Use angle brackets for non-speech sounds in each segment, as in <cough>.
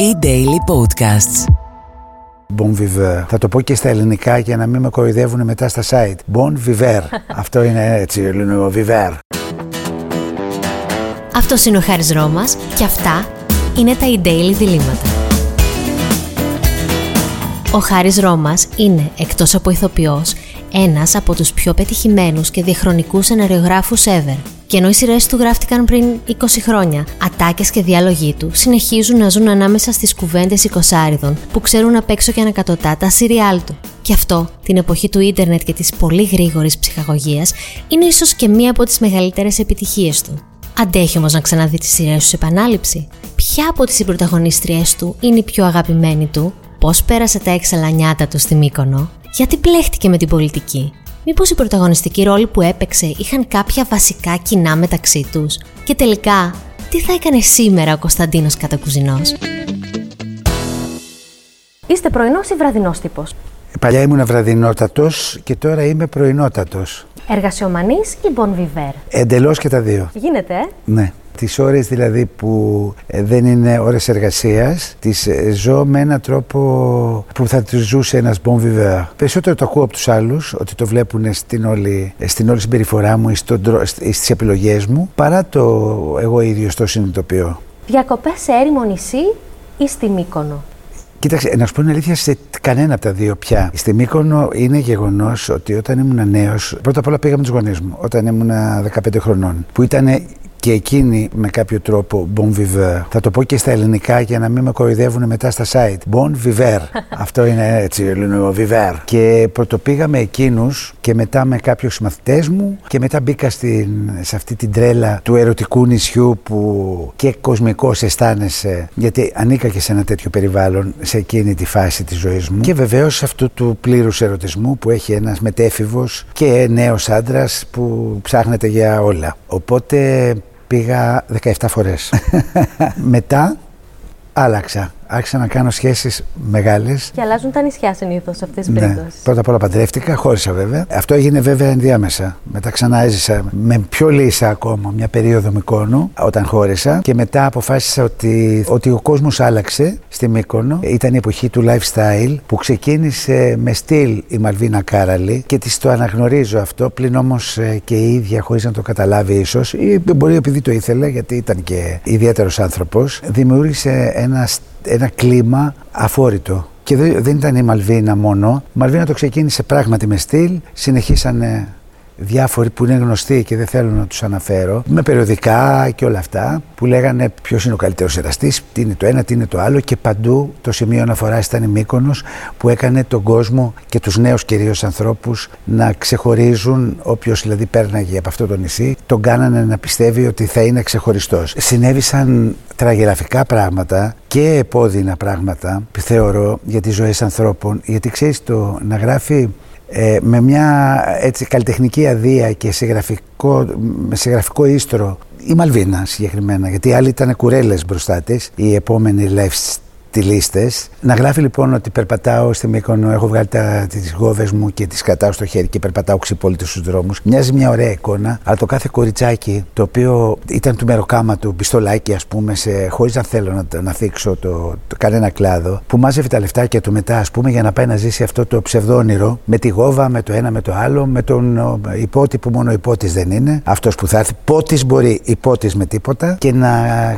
E-Daily Podcasts. Bon viveur. Θα το πω και στα ελληνικά για να μην με κοροϊδεύουν μετά στα site. Bon viveur. <laughs> Αυτό είναι έτσι, ελληνικό viveur. Αυτός είναι ο Χάρης Ρώμας και αυτά είναι τα E-Daily Διλήμματα. Ο Χάρης Ρώμας είναι, εκτός από ηθοποιός, ένας από τους πιο πετυχημένους και διαχρονικούς σεναριογράφους ever. Και ενώ οι σειρές του γράφτηκαν πριν 20 χρόνια, ατάκες και διάλογοι του συνεχίζουν να ζουν ανάμεσα στις κουβέντες οικοσάριδων που ξέρουν απ' έξω και ανακατοτά τα σιριάλ του. Και αυτό, την εποχή του ίντερνετ και της πολύ γρήγορης ψυχαγωγίας, είναι ίσως και μία από τις μεγαλύτερες επιτυχίες του. Αντέχει όμως να ξαναδεί τις σειρές του σε επανάληψη; Ποια από τις συμπροταγωνίστριές του είναι η πιο αγαπημένη του, πώς πέρασε τα έξαλα νιάτα του στη Μύκονο, γιατί πλέχτηκε με την πολιτική, Μήπως οι πρωταγωνιστικοί ρόλοι που έπαιξε είχαν κάποια βασικά κοινά μεταξύ τους; Και τελικά, τι θα έκανε σήμερα ο Κωνσταντίνος Κατακουζινός; Είστε πρωινός ή βραδινός τύπος; Παλιά ήμουν βραδινότατος και τώρα είμαι πρωινότατος. Εργασιομανής ή bon viveur. Εντελώς και τα δύο. Γίνεται, ε; Ναι. Τις ώρες δηλαδή που ε, δεν είναι ώρες εργασίας, τις ε, ζω με έναν τρόπο που θα τις ζούσε ένας bon viveur. Περισσότερο το ακούω από τους άλλους, ότι το βλέπουν στην όλη, ε, στην όλη συμπεριφορά μου ή στις επιλογές μου, παρά το εγώ ίδιος το συνειδητοποιώ. Διακοπές σε έρημο νησί ή στη Μύκονο; Κοίταξε, να σου πω την αλήθεια, σε κανένα από τα δύο πια. Στη Μύκονο είναι γεγονός ότι όταν ήμουν νέος, πρώτα απ' όλα πήγα με τους γονείς μου, όταν ήμουν 15 χρονών, που ήταν και εκείνη με κάποιο τρόπο bon viveur. Θα το πω και στα ελληνικά για να μην με κοροϊδεύουν μετά στα site. Bon viveur. <laughs> Αυτό είναι έτσι, ελληνικό viveur. Και πρωτοπήγα με εκείνους και μετά με κάποιους μαθητές μου και μετά μπήκα στην, σε αυτή την τρέλα του ερωτικού νησιού που και κοσμικός αισθάνεσαι γιατί ανήκα και σε ένα τέτοιο περιβάλλον σε εκείνη τη φάση της ζωής μου και βεβαίως αυτού του πλήρους ερωτισμού που έχει ένας μετέφηβος και νέος άντρας που ψάχνεται για όλα. Οπότε πήγα 17 φορές. <laughs> Μετά άλλαξα άρχισα να κάνω σχέσεις μεγάλες. Και αλλάζουν τα νησιά συνήθως σε αυτές τις ναι. περιπτώσεις. Πρώτα απ' όλα παντρεύτηκα, χώρισα βέβαια. Αυτό έγινε βέβαια ενδιάμεσα. Μετά ξανά έζησα με πιο λύσα ακόμα μια περίοδο Μικόνου όταν χώρισα και μετά αποφάσισα ότι, ότι ο κόσμος άλλαξε στη Μύκονο. Ήταν η εποχή του lifestyle που ξεκίνησε με στυλ η Μαλβίνα Κάραλη και της το αναγνωρίζω αυτό. Πλην όμως ε, και η ίδια χωρίς να το καταλάβει ίσως ή μπορεί επειδή το ήθελε γιατί ήταν και ιδιαίτερος άνθρωπος. Δημιούργησε ένα ένα κλίμα αφόρητο. Και δεν ήταν η Μαλβίνα μόνο. Η Μαλβίνα το ξεκίνησε πράγματι με στυλ, συνεχίσανε διάφοροι που είναι γνωστοί και δεν θέλω να τους αναφέρω, με περιοδικά και όλα αυτά, που λέγανε ποιος είναι ο καλύτερος εραστής, τι είναι το ένα, τι είναι το άλλο και παντού το σημείο αναφοράς ήταν η Μύκονος που έκανε τον κόσμο και τους νέους κυρίως ανθρώπους να ξεχωρίζουν, όποιος δηλαδή πέρναγε από αυτό το νησί, τον κάνανε να πιστεύει ότι θα είναι ξεχωριστός. Συνέβησαν τραγελαφικά πράγματα και επώδυνα πράγματα, θεωρώ, για τις ζωές ανθρώπων, γιατί ξέρεις το να γράφει ε, με μια έτσι, καλλιτεχνική αδεία και σε γραφικό, σε γραφικό ίστρο η Μαλβίνα συγκεκριμένα γιατί οι άλλοι ήταν κουρέλες μπροστά της η επόμενη life στυλίστε. Να γράφει λοιπόν ότι περπατάω στη Μύκονο, έχω βγάλει τις γόβε μου και τις κρατάω στο χέρι και περπατάω ξυπόλυτη στους δρόμους. Μοιάζει μια ωραία εικόνα, αλλά το κάθε κοριτσάκι, το οποίο ήταν του μεροκάμα του, πιστολάκι ας πούμε, χωρίς να θέλω να, να θίξω το, το, κανένα κλάδο, που μάζευε τα λεφτάκια του μετά, ας πούμε, για να πάει να ζήσει αυτό το ψευδόνυρο με τη γόβα, με το ένα, με το άλλο, με τον υπότι που μόνο υπότης δεν είναι, αυτός που θα έρθει. Πότης μπορεί υπότης με τίποτα και να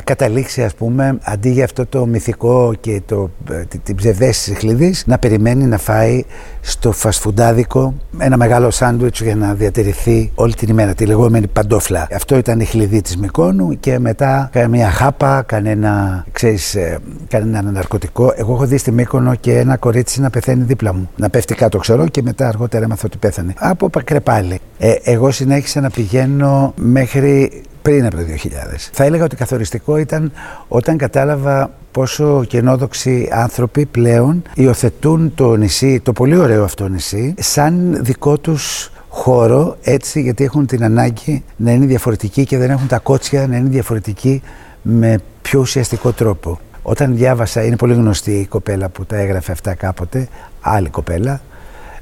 καταλήξει, ας πούμε, αντί για αυτό το μυθικό και το, ε, την ψευδέστηση χλειδής να περιμένει να φάει στο φασφουντάδικο ένα μεγάλο σάντουιτς για να διατηρηθεί όλη την ημέρα, τη λεγόμενη παντόφλα. Αυτό ήταν η χλειδί της Μικόνου και μετά κάνει μια χάπα, κανένα, ξέρεις, ε, κανένα ναρκωτικό. Εγώ έχω δει στη Μύκονο και ένα κορίτσι να πεθαίνει δίπλα μου. Να πέφτει κάτω ξέρω και μετά αργότερα έμαθα ότι πέθανε. Από κρεπάλι. Ε, εγώ συνέχισα να πηγαίνω μέχρι πριν από το 2000. Θα έλεγα ότι καθοριστικό ήταν όταν κατάλαβα πόσο κενόδοξοι άνθρωποι πλέον υιοθετούν το νησί, το πολύ ωραίο αυτό νησί, σαν δικό τους χώρο έτσι γιατί έχουν την ανάγκη να είναι διαφορετικοί και δεν έχουν τα κότσια να είναι διαφορετικοί με πιο ουσιαστικό τρόπο. Όταν διάβασα, είναι πολύ γνωστή η κοπέλα που τα έγραφε αυτά κάποτε, άλλη κοπέλα,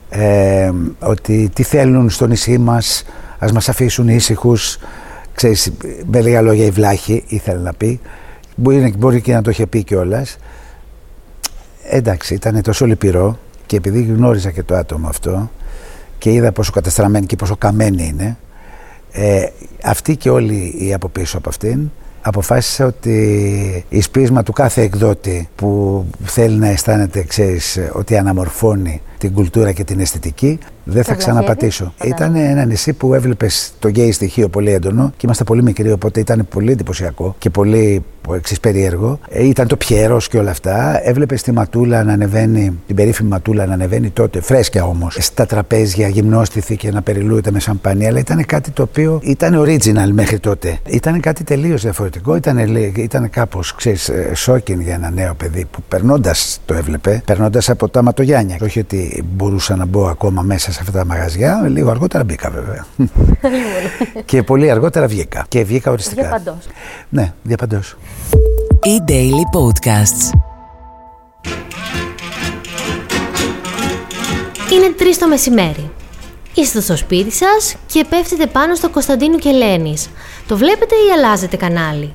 ε, ότι τι θέλουν στο νησί μας, ας μας αφήσουν ήσυχους, ξέρεις, με λίγα λόγια η βλάχη ήθελε να πει, μπορεί, μπορεί και να το είχε πει κιόλας. εντάξει, ήταν τόσο λυπηρό και επειδή γνώριζα και το άτομο αυτό και είδα πόσο καταστραμμένη και πόσο καμένη είναι, ε, αυτή και όλοι οι από πίσω από αυτήν αποφάσισα ότι η σπίσμα του κάθε εκδότη που θέλει να αισθάνεται, ξέρεις, ότι αναμορφώνει την κουλτούρα και την αισθητική, δεν θα ξαναπατήσω. Ήταν ένα νησί που έβλεπες το γκέι στοιχείο πολύ έντονο και είμαστε πολύ μικροί, οπότε ήταν πολύ εντυπωσιακό και πολύ εξής περίεργο. Ε, ήταν το Πιέρος και όλα αυτά. Έβλεπες τη Ματούλα να ανεβαίνει, την περίφημη Ματούλα να ανεβαίνει τότε, φρέσκια όμως, στα τραπέζια, γυμνόστηθη και να περιλούεται με σαμπάνια. Αλλά ήταν κάτι το οποίο ήταν original μέχρι τότε. Ήταν κάτι τελείως διαφορετικό. Ήταν, ήταν κάπως, ξέρεις, σόκιν για ένα νέο παιδί που περνώντας το έβλεπε, περνώντας από τα Ματογιάννια. Όχι ότι μπορούσα να μπω ακόμα μέσα σε αυτά τα μαγαζιά. Λίγο αργότερα μπήκα βέβαια. και πολύ αργότερα βγήκα. Και βγήκα οριστικά. Διαπαντός. Ναι, διαπαντός. E-Daily Podcasts. Είναι 3 το μεσημέρι. Είστε στο σπίτι σας και πέφτετε πάνω στο Κωνσταντίνου και Ελένης. Το βλέπετε ή αλλάζετε κανάλι;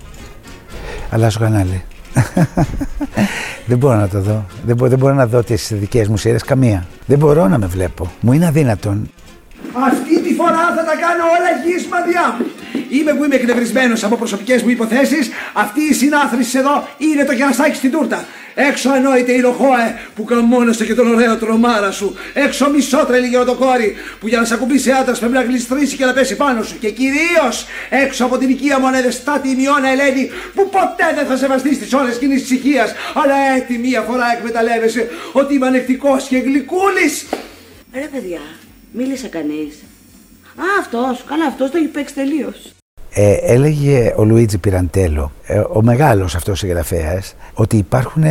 Αλλάζω κανάλι. <laughs> δεν μπορώ να το δω. Δεν, μπο- δεν μπορώ να δω τις δικές μου σειρές καμία. Δεν μπορώ να με βλέπω. Μου είναι αδύνατον. Αυτή τη φορά θα τα κάνω όλα γης μαδιά μου. Είμαι που είμαι εκνευρισμένος από προσωπικές μου υποθέσεις. Αυτή η συνάθρηση εδώ είναι το κεραστάκι στην τούρτα. Έξω ανόητε η λοχόε που καμώνεσαι και τον ωραίο τρομάρα σου. Έξω μισότρελη γεροντοκόρη που για να σε ακουμπήσει άντρας πρέπει να γλιστρήσει και να πέσει πάνω σου. Και κυρίως έξω από την οικία μου ανεδεστάτη η Μιώνα Ελένη που ποτέ δεν θα σεβαστείς τις ώρες κοινής ησυχίας. Αλλά έτσι μία φορά εκμεταλλεύεσαι ότι είμαι ανεκτικός και γλυκούλης. Ρε παιδιά, μίλησε κανείς. Α, αυτός, καλά αυτός το έχει παίξει τελείως. Ε, έλεγε ο Λουίτζι Πιραντέλο, ε, ο μεγάλος αυτός συγγραφέας, ότι υπάρχουν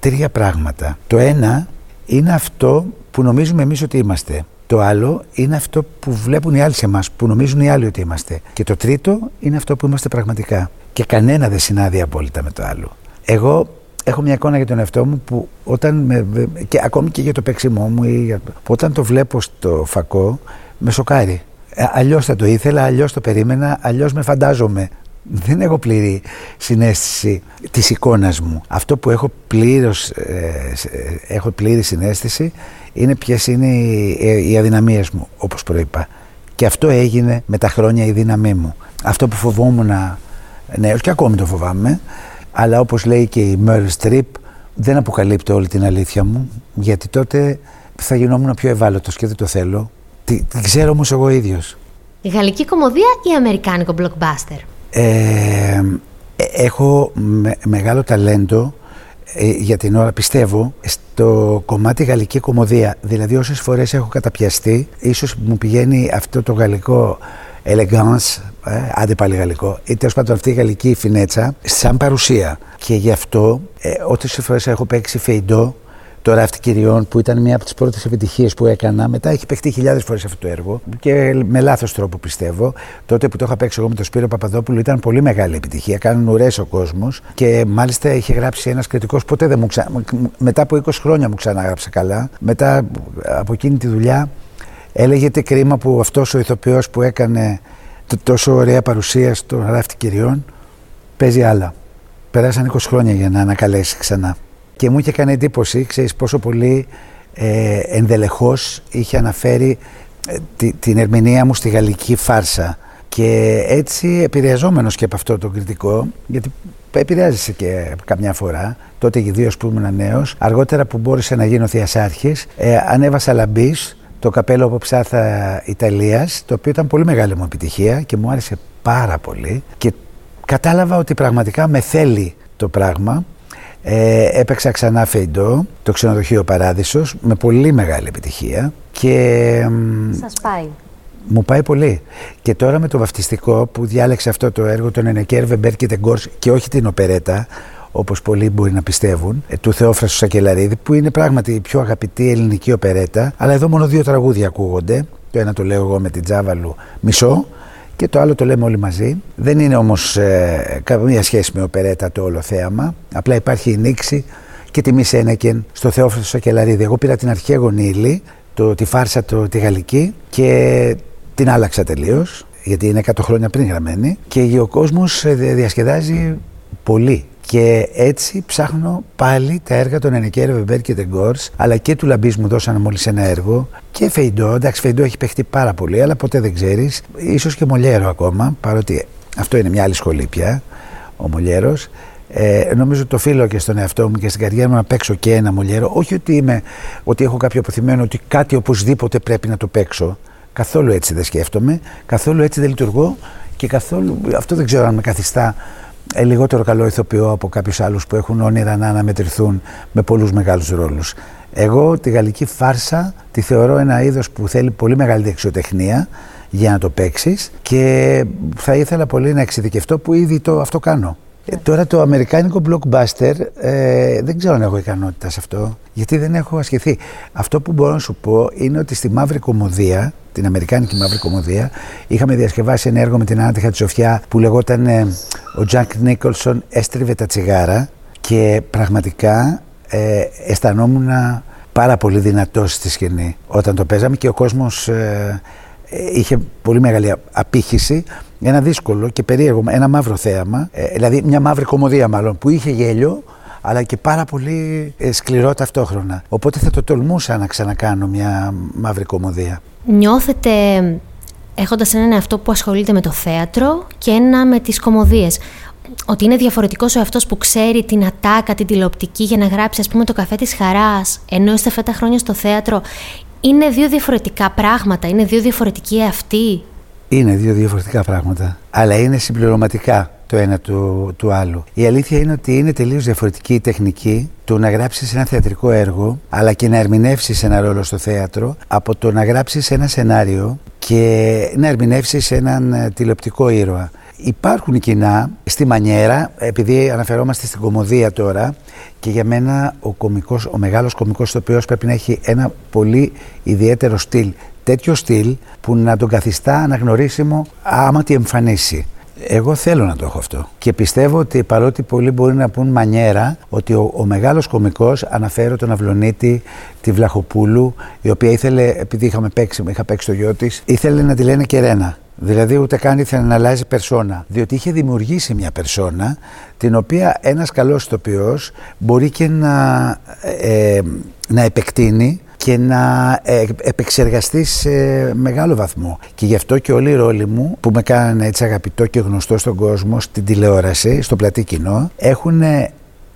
τρία πράγματα. Το ένα είναι αυτό που νομίζουμε εμείς ότι είμαστε. Το άλλο είναι αυτό που βλέπουν οι άλλοι σε εμάς, που νομίζουν οι άλλοι ότι είμαστε. Και το τρίτο είναι αυτό που είμαστε πραγματικά. Και κανένα δεν συνάδει απόλυτα με το άλλο. Εγώ έχω μια εικόνα για τον εαυτό μου που όταν με, και ακόμη και για το παίξιμό μου ή για, που όταν το βλέπω στο φακό με σοκάρει. Ε, αλλιώς θα το ήθελα, αλλιώς το περίμενα, αλλιώς με φαντάζομαι. Δεν έχω πλήρη συνέστηση της εικόνας μου. Αυτό που έχω πλήρως, ε, ε, έχω πλήρη συνέστηση είναι ποιες είναι οι, ε, οι αδυναμίες μου, όπως προείπα. Και αυτό έγινε με τα χρόνια η δύναμή μου. Αυτό που φοβόμουν νέος και ακόμη το φοβάμαι, αλλά όπως λέει και η Meryl Streep, δεν αποκαλύπτω όλη την αλήθεια μου, γιατί τότε θα γινόμουν πιο ευάλωτος και δεν το θέλω. Τι, την ξέρω όμως εγώ ίδιος. Γαλλική κομμωδία ή αμερικάνικο blockbuster; Ε, ε, έχω με- μεγάλο ταλέντο ε, για την ώρα πιστεύω στο κομμάτι γαλλική κομμωδία. Δηλαδή όσες φορές έχω καταπιαστεί ίσως μου πηγαίνει αυτό το γαλλικό elegance, ε, άντε πάλι γαλλικό, ή τέλος πάντων αυτή η γαλλική φινέτσα, σαν παρουσία. Και γι' αυτό, ε, όσες φορές έχω παίξει φεϊντό, το ράφτη κυριών που ήταν μια από τις πρώτες επιτυχίες που έκανα. Μετά έχει παιχτεί χιλιάδες φορές αυτό το έργο και με λάθος τρόπο πιστεύω. Τότε που το είχα παίξει εγώ με τον Σπύρο Παπαδόπουλο ήταν πολύ μεγάλη επιτυχία. Κάνουν ουρέ ο κόσμος και μάλιστα είχε γράψει ένας κριτικός. Ποτέ δεν μου ξα... Μετά από 20 χρόνια μου ξανάγραψε καλά. Μετά από εκείνη τη δουλειά έλεγε τι κρίμα που αυτός ο ηθοποιός που έκανε τ- τόσο ωραία παρουσία στο ράφτη κυριών παίζει άλλα. Περάσαν 20 χρόνια για να ανακαλέσει ξανά. Και μου είχε κάνει εντύπωση, ξέρεις πόσο πολύ ε, ενδελεχώς είχε αναφέρει ε, τη- την ερμηνεία μου στη γαλλική φάρσα. Και έτσι επηρεαζόμενος και από αυτό το κριτικό, γιατί επηρεάζεσαι και καμιά φορά, τότε ιδίω που ήμουν νέος, αργότερα που μπόρεσε να γίνω θεασάρχης, ε, ανέβασα λαμπής το καπέλο από ψάθα Ιταλίας, το οποίο ήταν πολύ μεγάλη μου επιτυχία και μου άρεσε πάρα πολύ και κατάλαβα ότι πραγματικά με θέλει το πράγμα. Ε, έπαιξα ξανά Φεϊντό, το ξενοδοχείο Παράδεισος, με πολύ μεγάλη επιτυχία και μ, Σας πάει. μου πάει πολύ. Και τώρα με το βαφτιστικό που διάλεξε αυτό το έργο, τον Ενεκέρ Βεμπέρ και Τεγκόρς και όχι την οπερέτα, όπως πολλοί μπορεί να πιστεύουν, ε, του Θεόφρασου Σακελαρίδη, που είναι πράγματι η πιο αγαπητή ελληνική οπερέτα, αλλά εδώ μόνο δύο τραγούδια ακούγονται. Το ένα το λέω εγώ με την Τζάβαλου μισό και το άλλο το λέμε όλοι μαζί. Δεν είναι όμως ε, καμία σχέση με οπερέτα το όλο θέαμα. Απλά υπάρχει η νήξη και τιμή Σένεκεν στο Θεόφρασο Σακελαρίδη. Εγώ πήρα την αρχαία γονίλη, το, τη φάρσα το, τη γαλλική και την άλλαξα τελείως, γιατί είναι 100 χρόνια πριν γραμμένη. Και ο κόσμος διασκεδάζει πολύ. Και έτσι ψάχνω πάλι τα έργα των Ενικέρε Βεμπέρ και Τεγκόρς, αλλά και του Λαμπής μου δώσανε μόλις ένα έργο. Και Φεϊντό, εντάξει, Φεϊντό έχει παιχτεί πάρα πολύ, αλλά ποτέ δεν ξέρεις. σω και Μολιέρο ακόμα, παρότι αυτό είναι μια άλλη σχολή πια, ο Μολιέρος. Ε, νομίζω το φίλο και στον εαυτό μου και στην καριέρα μου να παίξω και ένα Μολιέρο. Όχι ότι, είμαι, ότι έχω κάποιο αποθυμένο ότι κάτι οπωσδήποτε πρέπει να το παίξω. Καθόλου έτσι δεν σκέφτομαι, καθόλου έτσι δεν λειτουργώ και καθόλου αυτό δεν ξέρω αν με καθιστά ε, λιγότερο καλό ηθοποιό από κάποιους άλλους που έχουν όνειρα να αναμετρηθούν με πολλούς μεγάλους ρόλους. Εγώ τη γαλλική φάρσα τη θεωρώ ένα είδος που θέλει πολύ μεγάλη δεξιοτεχνία για να το παίξεις και θα ήθελα πολύ να εξειδικευτώ που ήδη το, αυτό κάνω. Ε, τώρα το αμερικάνικο blockbuster ε, δεν ξέρω αν έχω ικανότητα σε αυτό γιατί δεν έχω ασκηθεί. Αυτό που μπορώ να σου πω είναι ότι στη Μαύρη Κομμωδία, την Αμερικάνικη Μαύρη Κομμωδία, είχαμε διασκευάσει ένα έργο με την Άννα Σοφιά που λεγόταν ε, Ο Τζακ Νίκολσον έστριβε τα τσιγάρα και πραγματικά ε, αισθανόμουν πάρα πολύ δυνατός στη σκηνή όταν το παίζαμε και ο κόσμος ε, είχε πολύ μεγάλη απήχηση ένα δύσκολο και περίεργο, ένα μαύρο θέαμα, ε, δηλαδή μια μαύρη κομμωδία μάλλον, που είχε γέλιο, αλλά και πάρα πολύ ε, σκληρό ταυτόχρονα. Οπότε θα το τολμούσα να ξανακάνω μια μαύρη κομμωδία. Νιώθετε έχοντας έναν εαυτό που ασχολείται με το θέατρο και ένα με τις κομμωδίες. Ότι είναι διαφορετικός ο εαυτός που ξέρει την ατάκα, την τηλεοπτική για να γράψει ας πούμε το καφέ της χαράς, ενώ είστε αυτά τα χρόνια στο θέατρο. Είναι δύο διαφορετικά πράγματα, είναι δύο διαφορετικοί εαυτοί. Είναι δύο διαφορετικά πράγματα, αλλά είναι συμπληρωματικά το ένα του, του άλλου. Η αλήθεια είναι ότι είναι τελείως διαφορετική η τεχνική του να γράψεις ένα θεατρικό έργο, αλλά και να ερμηνεύσεις ένα ρόλο στο θέατρο, από το να γράψεις ένα σενάριο και να ερμηνεύσεις έναν ε, τηλεοπτικό ήρωα. Υπάρχουν κοινά στη μανιέρα, επειδή αναφερόμαστε στην κομμωδία τώρα, και για μένα ο, κομικός, ο μεγάλος κομικός τοπιός πρέπει να έχει ένα πολύ ιδιαίτερο στυλ τέτοιο στυλ που να τον καθιστά αναγνωρίσιμο άμα τη εμφανίσει. Εγώ θέλω να το έχω αυτό. Και πιστεύω ότι παρότι πολλοί μπορεί να πούν μανιέρα, ότι ο, ο μεγάλος κωμικό, αναφέρω τον Αυλονίτη, τη Βλαχοπούλου, η οποία ήθελε, επειδή είχαμε παίξει, είχα παίξει το γιο της, ήθελε να τη λένε Κερένα. Δηλαδή ούτε καν ήθελε να αλλάζει περσόνα. Διότι είχε δημιουργήσει μια περσόνα την οποία ένας καλός ηθοποιός μπορεί και να, ε, ε να επεκτείνει και να ε, επεξεργαστεί σε μεγάλο βαθμό. Και γι' αυτό και όλοι οι ρόλοι μου που με κάνανε έτσι αγαπητό και γνωστό στον κόσμο, στην τηλεόραση, στο πλατή κοινό, έχουν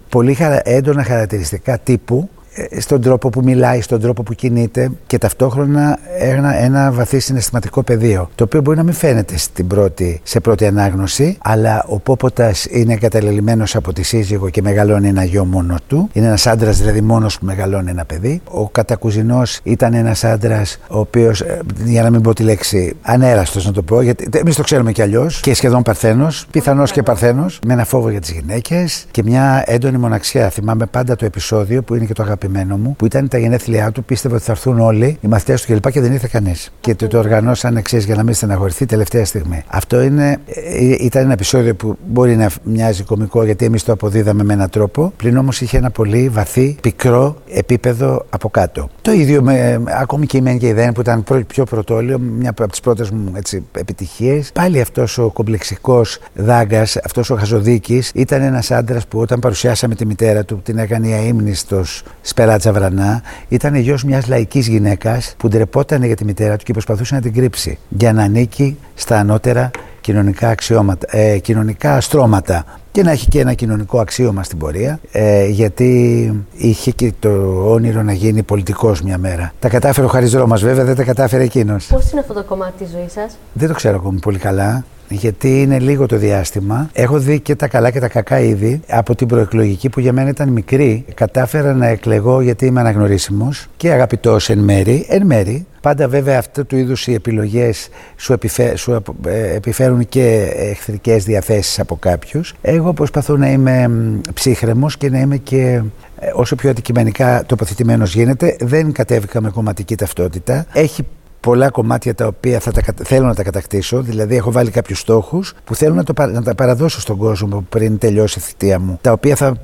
πολύ έντονα χαρακτηριστικά τύπου ε, στον τρόπο που μιλάει, στον τρόπο που κινείται και ταυτόχρονα ένα, ένα βαθύ συναισθηματικό πεδίο. Το οποίο μπορεί να μην φαίνεται στην πρώτη, σε πρώτη ανάγνωση, αλλά ο Πόποτας είναι εγκαταλελειμμένος από τη σύζυγο και μεγαλώνει ένα γιο μόνο του. Είναι ένας άντρας δηλαδή μόνος που μεγαλώνει ένα παιδί. Ο Κατακουζινός ήταν ένας άντρας ο οποίος, ε, για να μην πω τη λέξη, ανέραστος να το πω, γιατί εμείς το ξέρουμε κι αλλιώς και σχεδόν παρθένος, πιθανώς και παρθένος, με ένα φόβο για τις γυναίκες και μια έντονη μοναξιά. Θυμάμαι πάντα το επεισόδιο που είναι και το αγαπημένο αγαπημένο μου, που ήταν τα γενέθλιά του, πίστευε ότι θα έρθουν όλοι οι μαθητές του κλπ. Και, δεν ήρθε κανείς. Και το, το οργανώσαν εξής για να μην στεναχωρηθεί τελευταία στιγμή. Αυτό είναι, ε, ήταν ένα επεισόδιο που μπορεί να μοιάζει κωμικό γιατί εμείς το αποδίδαμε με έναν τρόπο, πλην όμως είχε ένα πολύ βαθύ, πικρό επίπεδο από κάτω. Το ίδιο με, ακόμη και η Μεν και η Δέν που ήταν πιο πρωτόλιο, μια από τις πρώτες μου επιτυχίες. Πάλι αυτός ο κομπλεξικός δάγκας, αυτός ο Χαζοδίκης, ήταν ένας άντρας που όταν παρουσιάσαμε τη μητέρα του την έκανε αείμνηστος Σπεράτσα Βρανά ήταν γιος μιας λαϊκής γυναίκας που ντρεπόταν για τη μητέρα του και προσπαθούσε να την κρύψει για να ανήκει στα ανώτερα κοινωνικά, αξιώματα, ε, κοινωνικά στρώματα και να έχει και ένα κοινωνικό αξίωμα στην πορεία ε, γιατί είχε και το όνειρο να γίνει πολιτικός μια μέρα. Τα κατάφερε ο Χαριζρό μας βέβαια, δεν τα κατάφερε εκείνος. Πώς είναι αυτό το κομμάτι της ζωής σας; Δεν το ξέρω ακόμη πολύ καλά γιατί είναι λίγο το διάστημα. Έχω δει και τα καλά και τα κακά ήδη από την προεκλογική που για μένα ήταν μικρή. Κατάφερα να εκλεγώ γιατί είμαι αναγνωρίσιμος και αγαπητός εν μέρη. Εν μέρη. Πάντα βέβαια αυτού του είδους οι επιλογές σου, επιφέ, σου ε, επιφέρουν και εχθρικές διαθέσεις από κάποιους. Εγώ προσπαθώ να είμαι ψύχρεμος και να είμαι και ε, όσο πιο αντικειμενικά τοποθετημένος γίνεται. Δεν κατέβηκα με κομματική ταυτότητα. Έχει πολλά κομμάτια τα οποία θα τα, θέλω να τα κατακτήσω. Δηλαδή, έχω βάλει κάποιους στόχους που θέλω να, το, να τα παραδώσω στον κόσμο πριν τελειώσει η θητεία μου. Τα οποία θα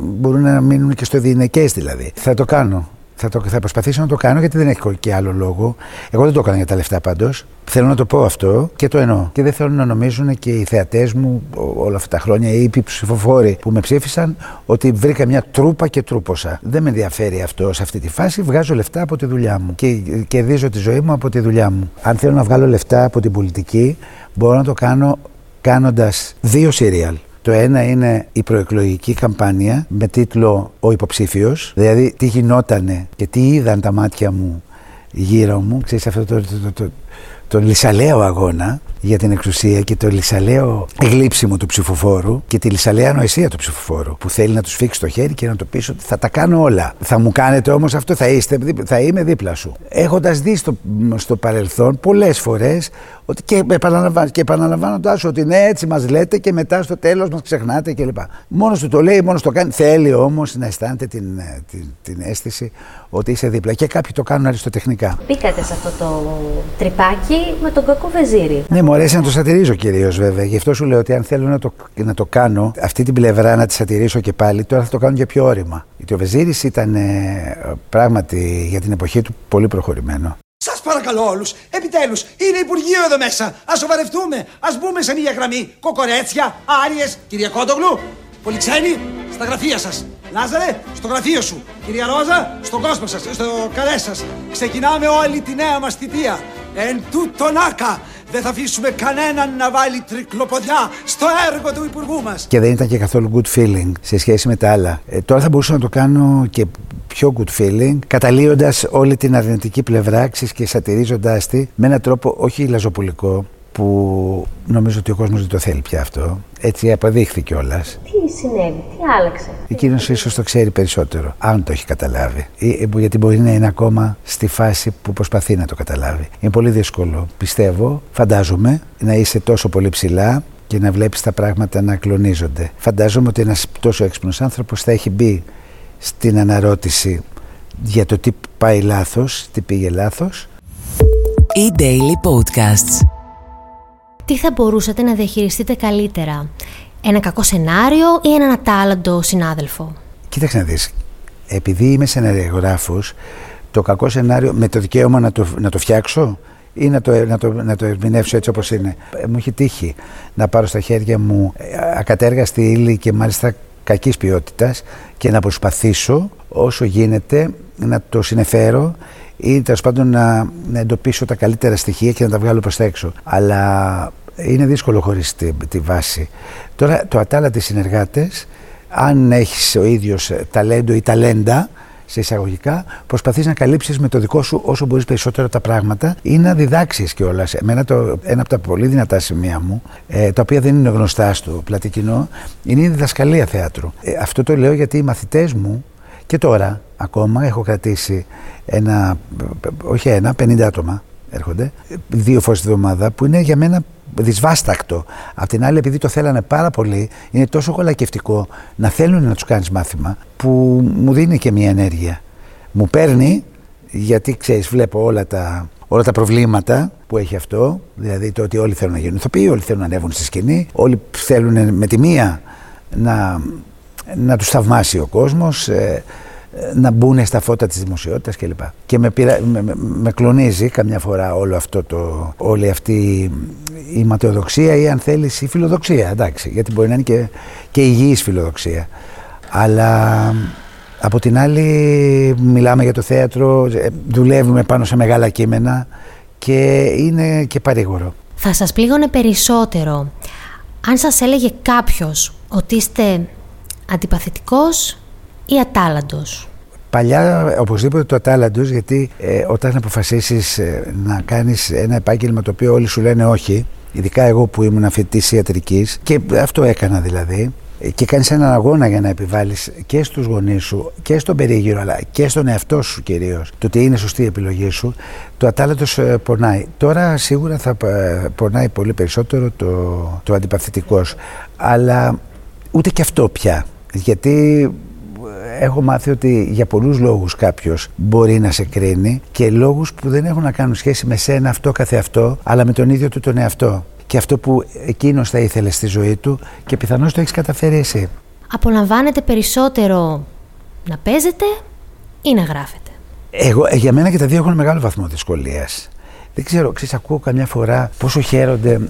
μπορούν να μείνουν και στο διηνεκέ δηλαδή. Θα το κάνω. Θα, το, θα προσπαθήσω να το κάνω γιατί δεν έχει και άλλο λόγο. Εγώ δεν το έκανα για τα λεφτά πάντως. Θέλω να το πω αυτό και το εννοώ. Και δεν θέλω να νομίζουν και οι θεατές μου όλα αυτά τα χρόνια ή οι ψηφοφόροι που με ψήφισαν ότι βρήκα μια τρούπα και τρούποσα. Δεν με ενδιαφέρει αυτό σε αυτή τη φάση. Βγάζω λεφτά από τη δουλειά μου και κερδίζω τη ζωή μου από τη δουλειά μου. Αν θέλω να βγάλω λεφτά από την πολιτική, μπορώ να το κάνω κάνοντας δύο σύριαλ. Το ένα είναι η προεκλογική καμπάνια με τίτλο «Ο υποψήφιος», δηλαδή τι γινότανε και τι είδαν τα μάτια μου γύρω μου. Ξέρεις αυτό το, το, το, το λυσαλαίο αγώνα για την εξουσία και το λυσαλαίο γλύψιμο του ψηφοφόρου και τη λυσαλαία ανοησία του ψηφοφόρου που θέλει να τους φίξει το χέρι και να το πει ότι θα τα κάνω όλα. Θα μου κάνετε όμως αυτό, θα, είστε, θα είμαι δίπλα σου. Έχοντας δει στο, στο παρελθόν πολλές φορές ότι και, επαναλαμβάνω, και επαναλαμβάνοντα ότι ναι, έτσι μας λέτε και μετά στο τέλος μας ξεχνάτε κλπ. Μόνος του το λέει, μόνος το κάνει. Θέλει όμως να αισθάνεται την, την, την αίσθηση ότι είσαι δίπλα. Και κάποιοι το κάνουν αριστοτεχνικά. Μπήκατε σε αυτό το τρυπάκι με τον κακό βεζίρι. Ναι, μου αρέσει να το σατυρίζω κυρίως βέβαια. Γι' αυτό σου λέω ότι αν θέλω να το, να το κάνω, αυτή την πλευρά να τη σατυρίσω και πάλι, τώρα θα το κάνω και πιο όρημα. Γιατί ο Βεζίρης ήταν ε, πράγματι για την εποχή του πολύ προχωρημένο. Σας παρακαλώ όλους, επιτέλους, είναι Υπουργείο εδώ μέσα. Α σοβαρευτούμε, ας μπούμε σε μια γραμμή. Κοκορέτσια, άριες, κυρία Κόντογλου, Πολυξένη, στα γραφεία σας. Λάζαρε, στο γραφείο σου. Κυρία Ρόζα, στον κόσμο σας, στο καλές σας. Ξεκινάμε όλη τη νέα μας θητεία. Εν τούτον άκα, δεν θα αφήσουμε κανέναν να βάλει τρικλοποδιά στο έργο του Υπουργού μας. Και δεν ήταν και καθόλου good feeling σε σχέση με τα άλλα. Ε, τώρα θα μπορούσα να το κάνω και πιο good feeling, καταλύοντας όλη την αρνητική πλευρά και σατυρίζοντά τη με έναν τρόπο όχι λαζοπολικό, που νομίζω ότι ο κόσμος δεν το θέλει πια αυτό. Έτσι αποδείχθηκε κιόλας. Τι συνέβη, τι άλλαξε; Εκείνος ίσως το ξέρει περισσότερο, αν το έχει καταλάβει. Ή, γιατί μπορεί να είναι ακόμα στη φάση που προσπαθεί να το καταλάβει. Είναι πολύ δύσκολο, πιστεύω, φαντάζομαι, να είσαι τόσο πολύ ψηλά και να βλέπεις τα πράγματα να κλονίζονται. Φαντάζομαι ότι ένας τόσο έξυπνος άνθρωπος θα έχει μπει στην αναρώτηση για το τι πάει λάθος, τι πήγε λάθος. E-Daily Podcasts τι θα μπορούσατε να διαχειριστείτε καλύτερα, ένα κακό σενάριο ή έναν ατάλλαντο συνάδελφο; Κοίταξε να δεις, επειδή είμαι σεναριογράφος, το κακό σενάριο με το δικαίωμα να το, να το φτιάξω ή να το, να, το, να το ερμηνεύσω έτσι όπως είναι. Μου έχει τύχει να πάρω στα χέρια μου ε, ακατέργαστη ύλη και μάλιστα κακής ποιότητας και να προσπαθήσω όσο γίνεται να το συνεφέρω ή τέλος πάντων να, να εντοπίσω τα καλύτερα στοιχεία και να τα βγάλω προς τα έξω. Αλλά είναι δύσκολο χωρίς τη, τη βάση. Τώρα το ατάλλατοι συνεργάτες, αν έχεις ο ίδιος ταλέντο ή ταλέντα, σε εισαγωγικά, προσπαθείς να καλύψεις με το δικό σου όσο μπορείς περισσότερο τα πράγματα ή να διδάξεις κιόλας. Εμένα το, ένα από τα πολύ δυνατά σημεία μου, ε, τα οποία δεν είναι γνωστά στο πλατή κοινό, είναι η διδασκαλία θεάτρου. Ε, αυτό το λέω γιατί οι μαθητές μου και τώρα ακόμα έχω κρατήσει ένα, όχι ένα, 50 άτομα έρχονται, δύο φορές τη εβδομάδα, που είναι για μένα δυσβάστακτο. Απ' την άλλη, επειδή το θέλανε πάρα πολύ, είναι τόσο κολακευτικό να θέλουν να τους κάνεις μάθημα, που μου δίνει και μια ενέργεια. Μου παίρνει, γιατί ξέρεις, βλέπω όλα τα, όλα τα προβλήματα που έχει αυτό, δηλαδή το ότι όλοι θέλουν να γίνουν ηθοποιοί, όλοι θέλουν να ανέβουν στη σκηνή, όλοι θέλουν με τη μία να, να τους θαυμάσει ο κόσμος, ε, να μπουν στα φώτα της δημοσιότητας κλπ. Και με, πειρα... με, με, κλονίζει καμιά φορά όλο αυτό το, όλη αυτή η ματαιοδοξία ή αν θέλεις η φιλοδοξία, εντάξει, γιατί μπορεί να είναι και, και υγιής φιλοδοξία. Αλλά από την άλλη μιλάμε για το θέατρο, ε, δουλεύουμε πάνω σε μεγάλα κείμενα και είναι και παρήγορο. Θα σας πλήγωνε περισσότερο αν σας έλεγε κάποιος ότι είστε αντιπαθητικός ή ατάλλαντος; Παλιά οπωσδήποτε το ατάλλαντος γιατί ε, όταν αποφασίσεις ε, να κάνεις ένα επάγγελμα το οποίο όλοι σου λένε όχι ειδικά εγώ που ήμουν φοιτητής ιατρικής και αυτό έκανα δηλαδή ε, και κάνεις έναν αγώνα για να επιβάλλεις και στους γονείς σου και στον περίγυρο αλλά και στον εαυτό σου κυρίως το ότι είναι σωστή η επιλογή σου το ατάλλαντος πονάει τώρα σίγουρα θα πονάει πολύ περισσότερο το, το αντιπαθητικός αλλά ούτε και αυτό πια γιατί έχω μάθει ότι για πολλούς λόγους κάποιος μπορεί να σε κρίνει και λόγους που δεν έχουν να κάνουν σχέση με σένα αυτό καθεαυτό, αλλά με τον ίδιο του τον εαυτό. Και αυτό που εκείνος θα ήθελε στη ζωή του και πιθανώς το έχεις καταφέρει εσύ. Απολαμβάνετε περισσότερο να παίζετε ή να γράφετε; Εγώ, ε, για μένα και τα δύο έχουν μεγάλο βαθμό δυσκολίας. Δεν ξέρω, ξέρεις, ακούω καμιά φορά πόσο χαίρονται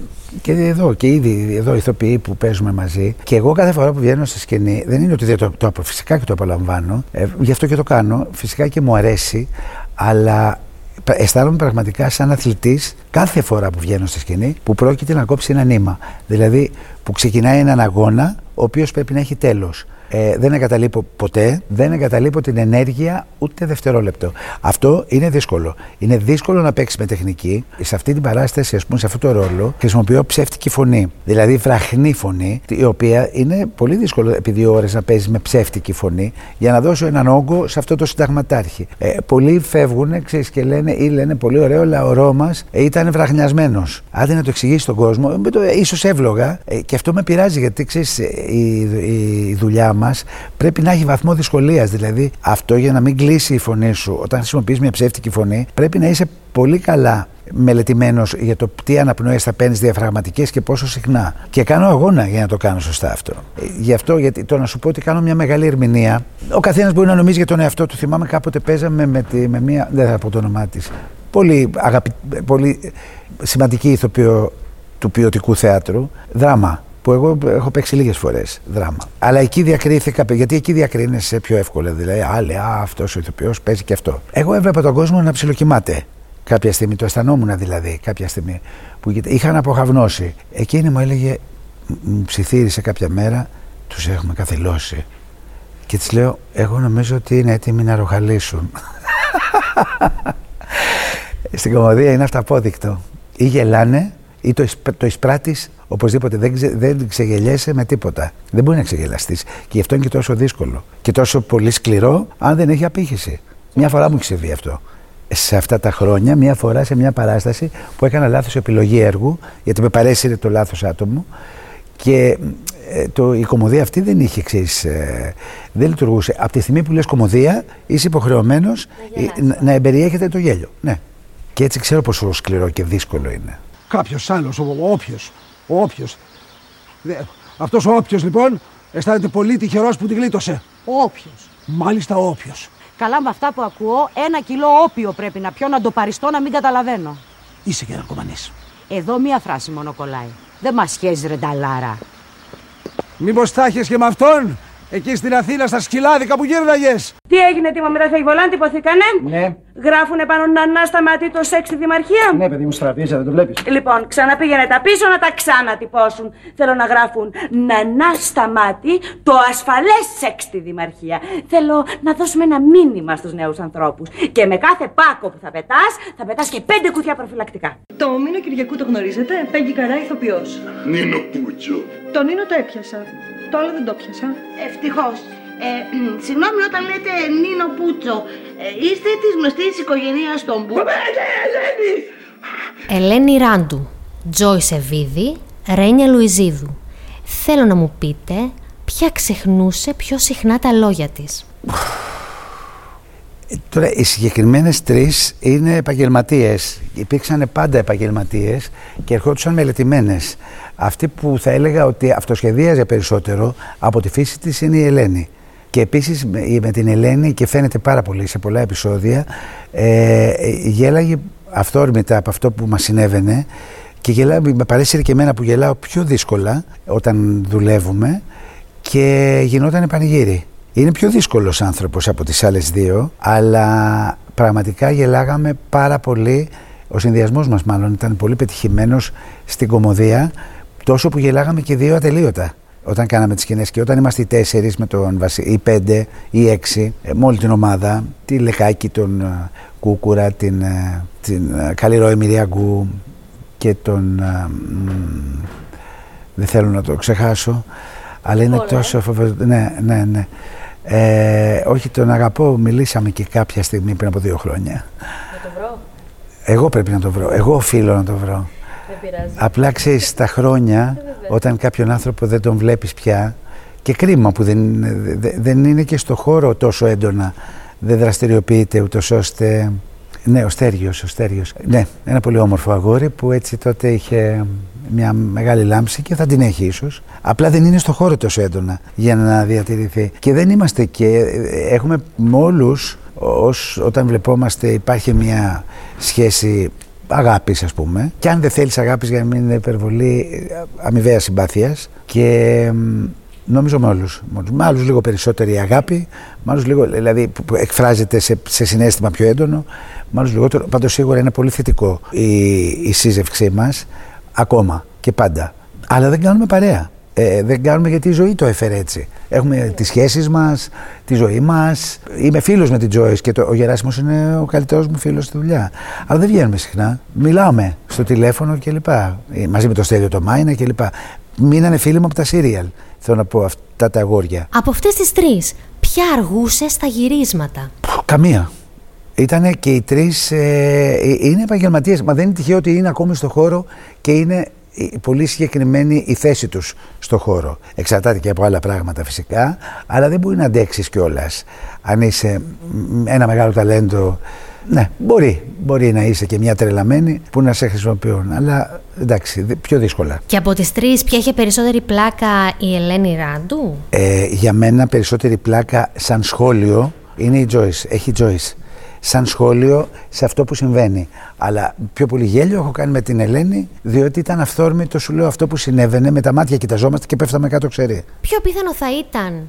και εδώ και ήδη εδώ ηθοποιοί που παίζουμε μαζί. Και εγώ κάθε φορά που βγαίνω στη σκηνή, δεν είναι ότι δεν το, το, φυσικά και το απολαμβάνω, ε, γι' αυτό και το κάνω, φυσικά και μου αρέσει, αλλά αισθάνομαι πραγματικά σαν αθλητής κάθε φορά που βγαίνω στη σκηνή που πρόκειται να κόψει ένα νήμα. Δηλαδή που ξεκινάει έναν αγώνα ο οποίος πρέπει να έχει τέλος. Ε, δεν εγκαταλείπω ποτέ, δεν εγκαταλείπω την ενέργεια ούτε δευτερόλεπτο. Αυτό είναι δύσκολο. Είναι δύσκολο να παίξεις με τεχνική. Σε αυτή την παράσταση, ας πούμε, σε αυτό το ρόλο, χρησιμοποιώ ψεύτικη φωνή. Δηλαδή βραχνή φωνή, η οποία είναι πολύ δύσκολο επί δύο ώρες να παίζεις με ψεύτικη φωνή για να δώσω έναν όγκο σε αυτό το συνταγματάρχη. Ε, πολλοί φεύγουν, ξέρεις και λένε ή λένε πολύ ωραίο, αλλά ο Ρώμα ε, ήταν βραχνιασμένος. Άντε να το εξηγήσει στον κόσμο, ε, ίσως εύλογα ε, και αυτό με πειράζει γιατί ξέρεις η, η, η δουλειά μας πρέπει να έχει βαθμό δυσκολίας. Δηλαδή, αυτό για να μην κλείσει η φωνή σου όταν χρησιμοποιείς μια ψεύτικη φωνή, πρέπει να είσαι πολύ καλά μελετημένος για το τι αναπνοές θα παίρνεις διαφραγματικέ και πόσο συχνά. Και κάνω αγώνα για να το κάνω σωστά αυτό. Γι' αυτό, γιατί το να σου πω ότι κάνω μια μεγάλη ερμηνεία, ο καθένας μπορεί να νομίζει για τον εαυτό του. Θυμάμαι κάποτε παίζαμε με, τη, με μια. Δεν θα πω το όνομά της. Πολύ, αγαπη, πολύ σημαντική ηθοποιό του ποιοτικού θέατρου, δράμα που εγώ έχω παίξει λίγες φορές δράμα. Αλλά εκεί διακρίθηκα, γιατί εκεί διακρίνεσαι πιο εύκολα. Δηλαδή, α, α αυτός ο ηθοποιός παίζει και αυτό. Εγώ έβλεπα τον κόσμο να ψιλοκοιμάται. Κάποια στιγμή, το αισθανόμουν δηλαδή, κάποια στιγμή που είχαν αποχαυνώσει. Εκείνη μου έλεγε, μου ψιθύρισε κάποια μέρα, τους έχουμε καθυλώσει. Και της λέω, εγώ νομίζω ότι είναι έτοιμοι να ροχαλίσουν. <laughs> Στην κομμωδία είναι αυταπόδεικτο. Ή γελάνε ή το, το εισπράττεις οπωσδήποτε. Δεν, ξε, δεν ξεγελιέσαι με τίποτα. Δεν μπορεί να ξεγελαστείς. Και γι' αυτό είναι και τόσο δύσκολο. Και τόσο πολύ σκληρό, αν δεν έχει απήχηση. Μια φορά μου έχει συμβεί αυτό. Σε αυτά τα χρόνια, μια φορά σε μια παράσταση που έκανα λάθος επιλογή έργου, γιατί με παρέσυρε το λάθος άτομο. Και ε, το, η κομμωδία αυτή δεν είχε ξέρεις, ε, δεν λειτουργούσε. Από τη στιγμή που λες κομμωδία, είσαι υποχρεωμένος να, να εμπεριέχεται το γέλιο. Ναι. Και έτσι ξέρω πόσο σκληρό και δύσκολο είναι. Κάποιος άλλος, ο όποιο. Ο όποιος. Αυτός ο όποιος λοιπόν αισθάνεται πολύ τυχερός που τη γλίτωσε. Όποιος. Μάλιστα όποιος. Καλά με αυτά που ακούω, ένα κιλό όπιο πρέπει να πιω να το παριστώ να μην καταλαβαίνω. Είσαι και ένα κομμανή. Εδώ μία φράση μόνο κολλάει. Δεν μας χέζει ρε νταλάρα. Μήπως θα και με αυτόν, εκεί στην Αθήνα στα σκυλάδικα που γύρναγες. Τι έγινε, τι με τα φεγγολάν, τυπωθήκανε. Ναι. Γράφουνε πάνω να ανάσταματεί το σεξ στη Δημαρχία. Ναι, παιδί μου, στραβίζα, δεν το βλέπεις. Λοιπόν, ξαναπήγαινε τα πίσω να τα ξανατυπώσουν. Θέλω να γράφουν να ανάσταματεί το ασφαλές σεξ στη Δημαρχία. Θέλω να δώσουμε ένα μήνυμα στους νέους ανθρώπους. Και με κάθε πάκο που θα πετάς, θα πετάς και πέντε κουτιά προφυλακτικά. Το Μήνο Κυριακού το γνωρίζετε, Πέγγι Καρά ηθοποιός. Νίνο Πούτσο. Το Νίνο το έπιασα. Το άλλο δεν το πιάσα. Ευτυχώς. Ε, συγγνώμη όταν λέτε Νίνο Πούτσο, ε, είστε της γνωστής οικογένειας των Πούτσο. Ελένη Ράντου, Τζόι Σεβίδη, Ρένια Λουιζίδου. Θέλω να μου πείτε ποια ξεχνούσε πιο συχνά τα λόγια της. Ε, τώρα, οι συγκεκριμένες τρεις είναι επαγγελματίες. Υπήρξαν πάντα επαγγελματίες και ερχόντουσαν μελετημένες. Αυτή που θα έλεγα ότι αυτοσχεδίαζε περισσότερο από τη φύση της είναι η Ελένη. Και επίσης με την Ελένη, και φαίνεται πάρα πολύ σε πολλά επεισόδια, ε, γέλαγε αυθόρμητα από αυτό που μας συνέβαινε και γελά, με παρέσυρε και εμένα που γελάω πιο δύσκολα όταν δουλεύουμε και γινόταν πανηγύρι. Είναι πιο δύσκολος άνθρωπος από τις άλλες δύο, αλλά πραγματικά γελάγαμε πάρα πολύ. Ο συνδυασμός μας μάλλον ήταν πολύ πετυχημένος στην κομμωδία, τόσο που γελάγαμε και δύο ατελείωτα όταν κάναμε τις σκηνές και όταν είμαστε οι τέσσερις με τον Βασί, ή πέντε ή έξι, ε, με όλη την ομάδα, τη Λεκάκη, τον uh, Κούκουρα, την, uh, την uh, Καλυρό Εμμυριαγκού και τον... δεν θέλω να το ξεχάσω, αλλά είναι τόσο φοβερό. Ναι, ναι, ναι. Ε, όχι, τον αγαπώ, μιλήσαμε και κάποια στιγμή πριν από δύο χρόνια. Να το βρω. Εγώ πρέπει να το βρω. Εγώ οφείλω να το βρω. Δεν πειράζει. Απλά ξέρεις τα χρόνια, όταν κάποιον άνθρωπο δεν τον βλέπεις πια. Και κρίμα που δεν, δεν είναι και στο χώρο τόσο έντονα. Δεν δραστηριοποιείται ούτως ώστε. Ναι, ο Στέργιος, ο Στέργιος. Ναι, ένα πολύ όμορφο αγόρι που έτσι τότε είχε μια μεγάλη λάμψη και θα την έχει ίσως. Απλά δεν είναι στο χώρο τόσο έντονα για να διατηρηθεί. Και δεν είμαστε και έχουμε με όλου ως, όταν βλεπόμαστε υπάρχει μια σχέση αγάπης ας πούμε και αν δεν θέλεις αγάπης για να μην είναι υπερβολή ε, αμοιβαία συμπάθειας και μ, νομίζω με όλους, με όλους. με άλλους λίγο περισσότερη αγάπη με άλλους λίγο, δηλαδή που που εκφράζεται σε, σε συνέστημα πιο έντονο με άλλους λιγότερο, πάντως σίγουρα είναι πολύ θετικό η, η σύζευξή μας ακόμα και πάντα αλλά δεν κάνουμε παρέα ε, δεν κάνουμε γιατί η ζωή το έφερε έτσι. Έχουμε τις σχέσεις μας, τη ζωή μας. Είμαι φίλος με την Joyce και το, ο Γεράσιμος είναι ο καλύτερος μου φίλος στη δουλειά. Αλλά δεν βγαίνουμε συχνά. Μιλάμε στο τηλέφωνο κλπ. Ε, Μαζί με το Στέλιο το Μάινα κλπ. Μείνανε φίλοι μου από τα σύριαλ. Θέλω να πω αυτά τα αγόρια. Από αυτές τις τρεις, ποια αργούσες στα γυρίσματα; Πφ, Καμία. Ήτανε και οι τρεις. είναι επαγγελματίες. Μα δεν είναι τυχαίο ότι είναι ακόμη στο χώρο και είναι ε, πολύ συγκεκριμένη η θέση τους στο χώρο. Εξαρτάται και από άλλα πράγματα φυσικά, αλλά δεν μπορεί να αντέξεις κιόλας. Αν είσαι μ, ένα μεγάλο ταλέντο, ναι, μπορεί. Μπορεί να είσαι και μια τρελαμένη που να σε χρησιμοποιούν. Αλλά εντάξει, δι- πιο δύσκολα. Και από τις τρεις, ποια είχε περισσότερη πλάκα η Ελένη Ράντου; Ε, για μένα περισσότερη πλάκα σαν σχόλιο είναι η Joyce. Έχει η Joyce. Σαν σχόλιο σε αυτό που συμβαίνει. Αλλά πιο πολύ γέλιο έχω κάνει με την Ελένη, διότι ήταν αυθόρμητο, σου λέω αυτό που συνέβαινε. Με τα μάτια κοιταζόμαστε και πέφταμε κάτω ξέρει. Πιο πιθανό θα ήταν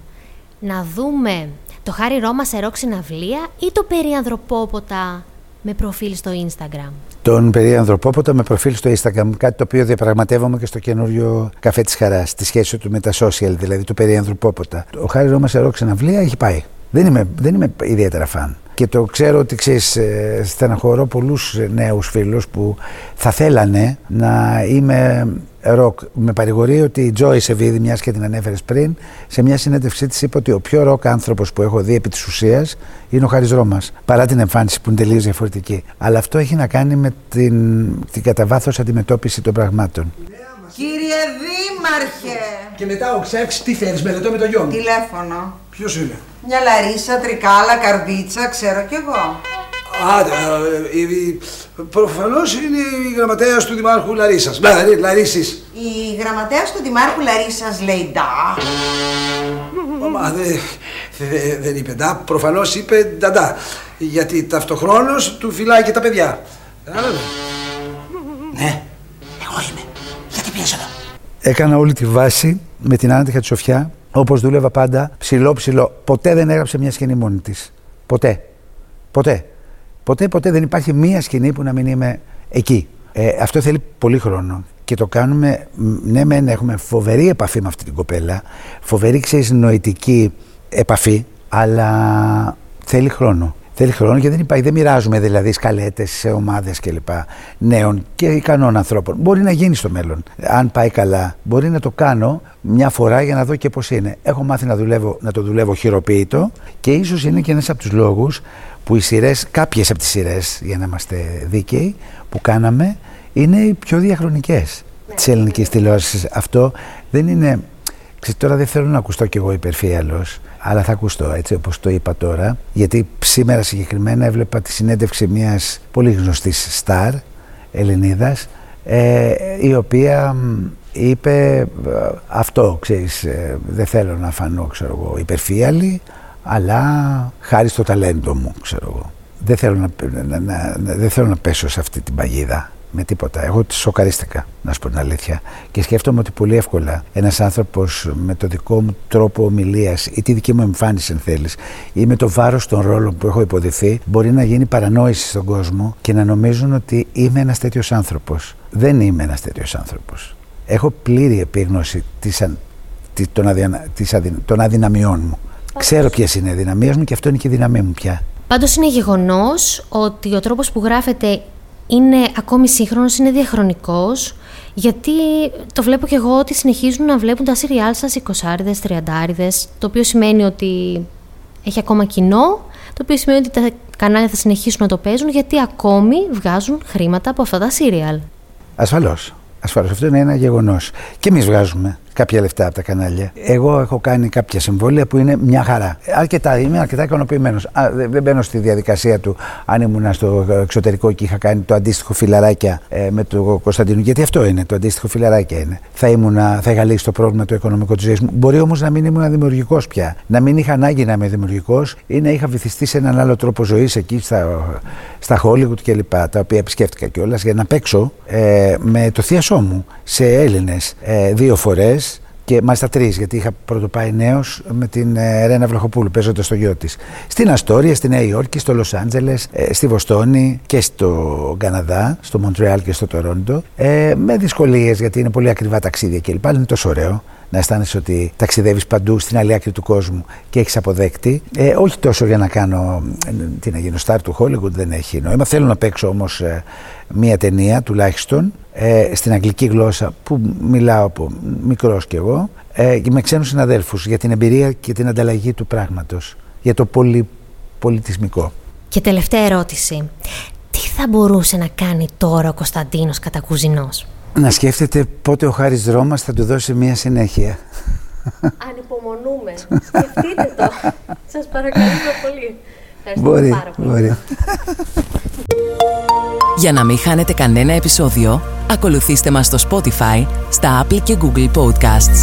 να δούμε το Χάρη Ρώμα σε ροκ συναυλία ή το περί ανθρωπόποτα με προφίλ στο Instagram; Τον παιδί ανθρωπόποτα με προφίλ στο Instagram, κάτι το οποίο διαπραγματεύομαι και στο καινούριο καφέ της Χαράς, τη σχέση του με τα social, δηλαδή του παιδί ανθρωπόποτα. Ο Χάρης Ρώμας σε ροκ συναυλία έχει πάει. Δεν είμαι, δεν είμαι ιδιαίτερα φαν. Και το ξέρω ότι ξέρεις, στεναχωρώ πολλούς νέους φίλους που θα θέλανε να είμαι ροκ. Με παρηγορεί ότι η Τζόυς Ευείδη, μιας και την ανέφερες πριν, σε μια συνέντευξή της είπε ότι ο πιο ροκ άνθρωπος που έχω δει επί της ουσίας είναι ο Χάρης Ρώμας. Παρά την εμφάνιση που είναι τελείως διαφορετική. Αλλά αυτό έχει να κάνει με την, την κατά βάθος αντιμετώπιση των πραγμάτων. Κύριε Δήμαρχε, Και μετά ο Ξέφς τι θέλεις, μελετώ με το γιο μου. τηλέφωνο. Ποιος είναι; Μια Λαρίσα, τρικάλα, καρδίτσα, ξέρω κι εγώ. Α, ε, ε, ε, προφανώς είναι η γραμματέας του Δημάρχου Λαρίσας. Μπα, Λαρί- Λαρίσης. Η γραμματέας του Δημάρχου Λαρίσας λέει ντά. Μα δε- δε- δεν είπε ντά, προφανώς είπε νταντά. Γιατί ταυτοχρόνως του φυλάει και τα παιδιά. Κατάλαβες; Ναι, εγώ είμαι. Γιατί πιέζω εδώ; Έκανα όλη τη βάση με την Άννα τη Σοφιά, όπως δούλευα πάντα, ψηλό ψηλό. Ποτέ δεν έγραψε μια σκηνή μόνη της. Ποτέ. Ποτέ. Ποτέ, ποτέ δεν υπάρχει μία σκηνή που να μην είμαι εκεί. Ε, αυτό θέλει πολύ χρόνο. Και το κάνουμε, μ, ναι, μεν έχουμε φοβερή επαφή με αυτή την κοπέλα, φοβερή ξέρεις νοητική επαφή, αλλά θέλει χρόνο. Θέλει χρόνο και δεν υπάρχει, δεν μοιράζουμε δηλαδή σκαλέτες σε ομάδες κλπ. νέων και ικανών ανθρώπων. Μπορεί να γίνει στο μέλλον. Αν πάει καλά, μπορεί να το κάνω μια φορά για να δω και πώς είναι. Έχω μάθει να, δουλεύω, να το δουλεύω χειροποίητο και ίσως είναι και ένας από τους λόγους που οι σειρές, κάποιες από τις σειρές, για να είμαστε δίκαιοι, που κάναμε, είναι οι πιο διαχρονικές της ελληνικής τηλεόρασης. Αυτό δεν είναι. Ξέρετε, τώρα δεν θέλω να ακουστώ κι εγώ υπερφύαλος, αλλά θα ακουστώ έτσι όπως το είπα τώρα, γιατί σήμερα συγκεκριμένα έβλεπα τη συνέντευξη μιας πολύ γνωστής στάρ Ελληνίδας, ε, η οποία μ, είπε ε, αυτό, ξέρεις, ε, δεν θέλω να φανώ, ξέρω εγώ, υπερφύαλη, αλλά χάρη στο ταλέντο μου, ξέρω εγώ. Δεν θέλω να, να, να, να- δεν θέλω να πέσω σε αυτή την παγίδα με τίποτα. Εγώ τη σοκαρίστηκα, να σου πω την αλήθεια. Και σκέφτομαι ότι πολύ εύκολα ένας άνθρωπος με το δικό μου τρόπο ομιλίας ή τη δική μου εμφάνιση, αν θέλεις, ή με το βάρος των ρόλων που έχω υποδηθεί, μπορεί να γίνει παρανόηση στον κόσμο και να νομίζουν ότι είμαι ένας τέτοιος άνθρωπος. Δεν είμαι ένας τέτοιος άνθρωπος. Έχω πλήρη επίγνωση της, αν- τη- των, αδυνα- της αδυ- των αδυναμιών μου. Ξέρω ποιες είναι οι αδυναμίες μου και αυτό είναι και η δύναμή μου πια. Πάντως είναι γεγονός ότι ο τρόπος που γράφεται είναι ακόμη σύγχρονος, είναι διαχρονικός, γιατί το βλέπω και εγώ ότι συνεχίζουν να βλέπουν τα σύριάλ σας 20άριδες, 30άριδες, το οποίο σημαίνει ότι έχει ακόμα κοινό, το οποίο σημαίνει ότι τα κανάλια θα συνεχίσουν να το παίζουν, γιατί ακόμη βγάζουν χρήματα από αυτά τα σύριαλ. Ασφαλώς. Ασφαλώς. Αυτό είναι ένα γεγονός. Και εμείς βγάζουμε. Κάποια λεφτά από τα κανάλια. Εγώ έχω κάνει κάποια συμβόλαια που είναι μια χαρά. Αρκετά, είμαι αρκετά ικανοποιημένος. Δεν, δεν μπαίνω στη διαδικασία του αν ήμουν στο εξωτερικό και είχα κάνει το αντίστοιχο φιλαράκια ε, με τον Κωνσταντίνο. Γιατί αυτό είναι, το αντίστοιχο φιλαράκια είναι. Θα, ήμουνα, θα είχα λύσει το πρόβλημα το οικονομικό της ζωής μου. Μπορεί όμως να μην ήμουν δημιουργικός πια. Να μην είχα ανάγκη να είμαι δημιουργικός ή να είχα βυθιστεί σε έναν άλλο τρόπο ζωής εκεί στα, στα Hollywood κλπ. Τα οποία επισκέφτηκα κιόλας για να παίξω ε, με το θείασό μου σε Έλληνες ε, δύο φορές και μάλιστα τρεις, γιατί είχα πρώτο πάει νέος με την ε, Ρένα Βλαχοπούλου, παίζοντας στο γιο της. Στην Αστόρια, στη Νέα Υόρκη, στο Λος Άντζελες, ε, στη Βοστόνη και στο Καναδά, στο Μοντρεάλ και στο Τορόντο. Ε, με δυσκολίες, γιατί είναι πολύ ακριβά ταξίδια κλπ. Είναι τόσο ωραίο να αισθάνεσαι ότι ταξιδεύεις παντού στην άλλη άκρη του κόσμου και έχεις αποδέκτη. Ε, όχι τόσο για να κάνω. Ε, τι να γίνω, star του Hollywood δεν έχει νόημα. Θέλω να παίξω όμως ε, μία ταινία τουλάχιστον ε, στην αγγλική γλώσσα που μιλάω από μικρός κι εγώ ε, με ξένους συναδέλφους για την εμπειρία και την ανταλλαγή του πράγματος, για το πολυπολιτισμικό. Και τελευταία ερώτηση. Τι θα μπορούσε να κάνει τώρα ο Κωνσταντίνος Κατακουζινός; Να σκέφτεται πότε ο Χάρης Ρώμας θα του δώσει μια συνέχεια. Ανυπομονούμε. Σκεφτείτε το. Σας παρακαλώ πολύ. Μπορεί, πάρα πολύ. μπορεί. Για να μην χάνετε κανένα επεισόδιο, ακολουθήστε μας στο Spotify, στα Apple και Google Podcasts.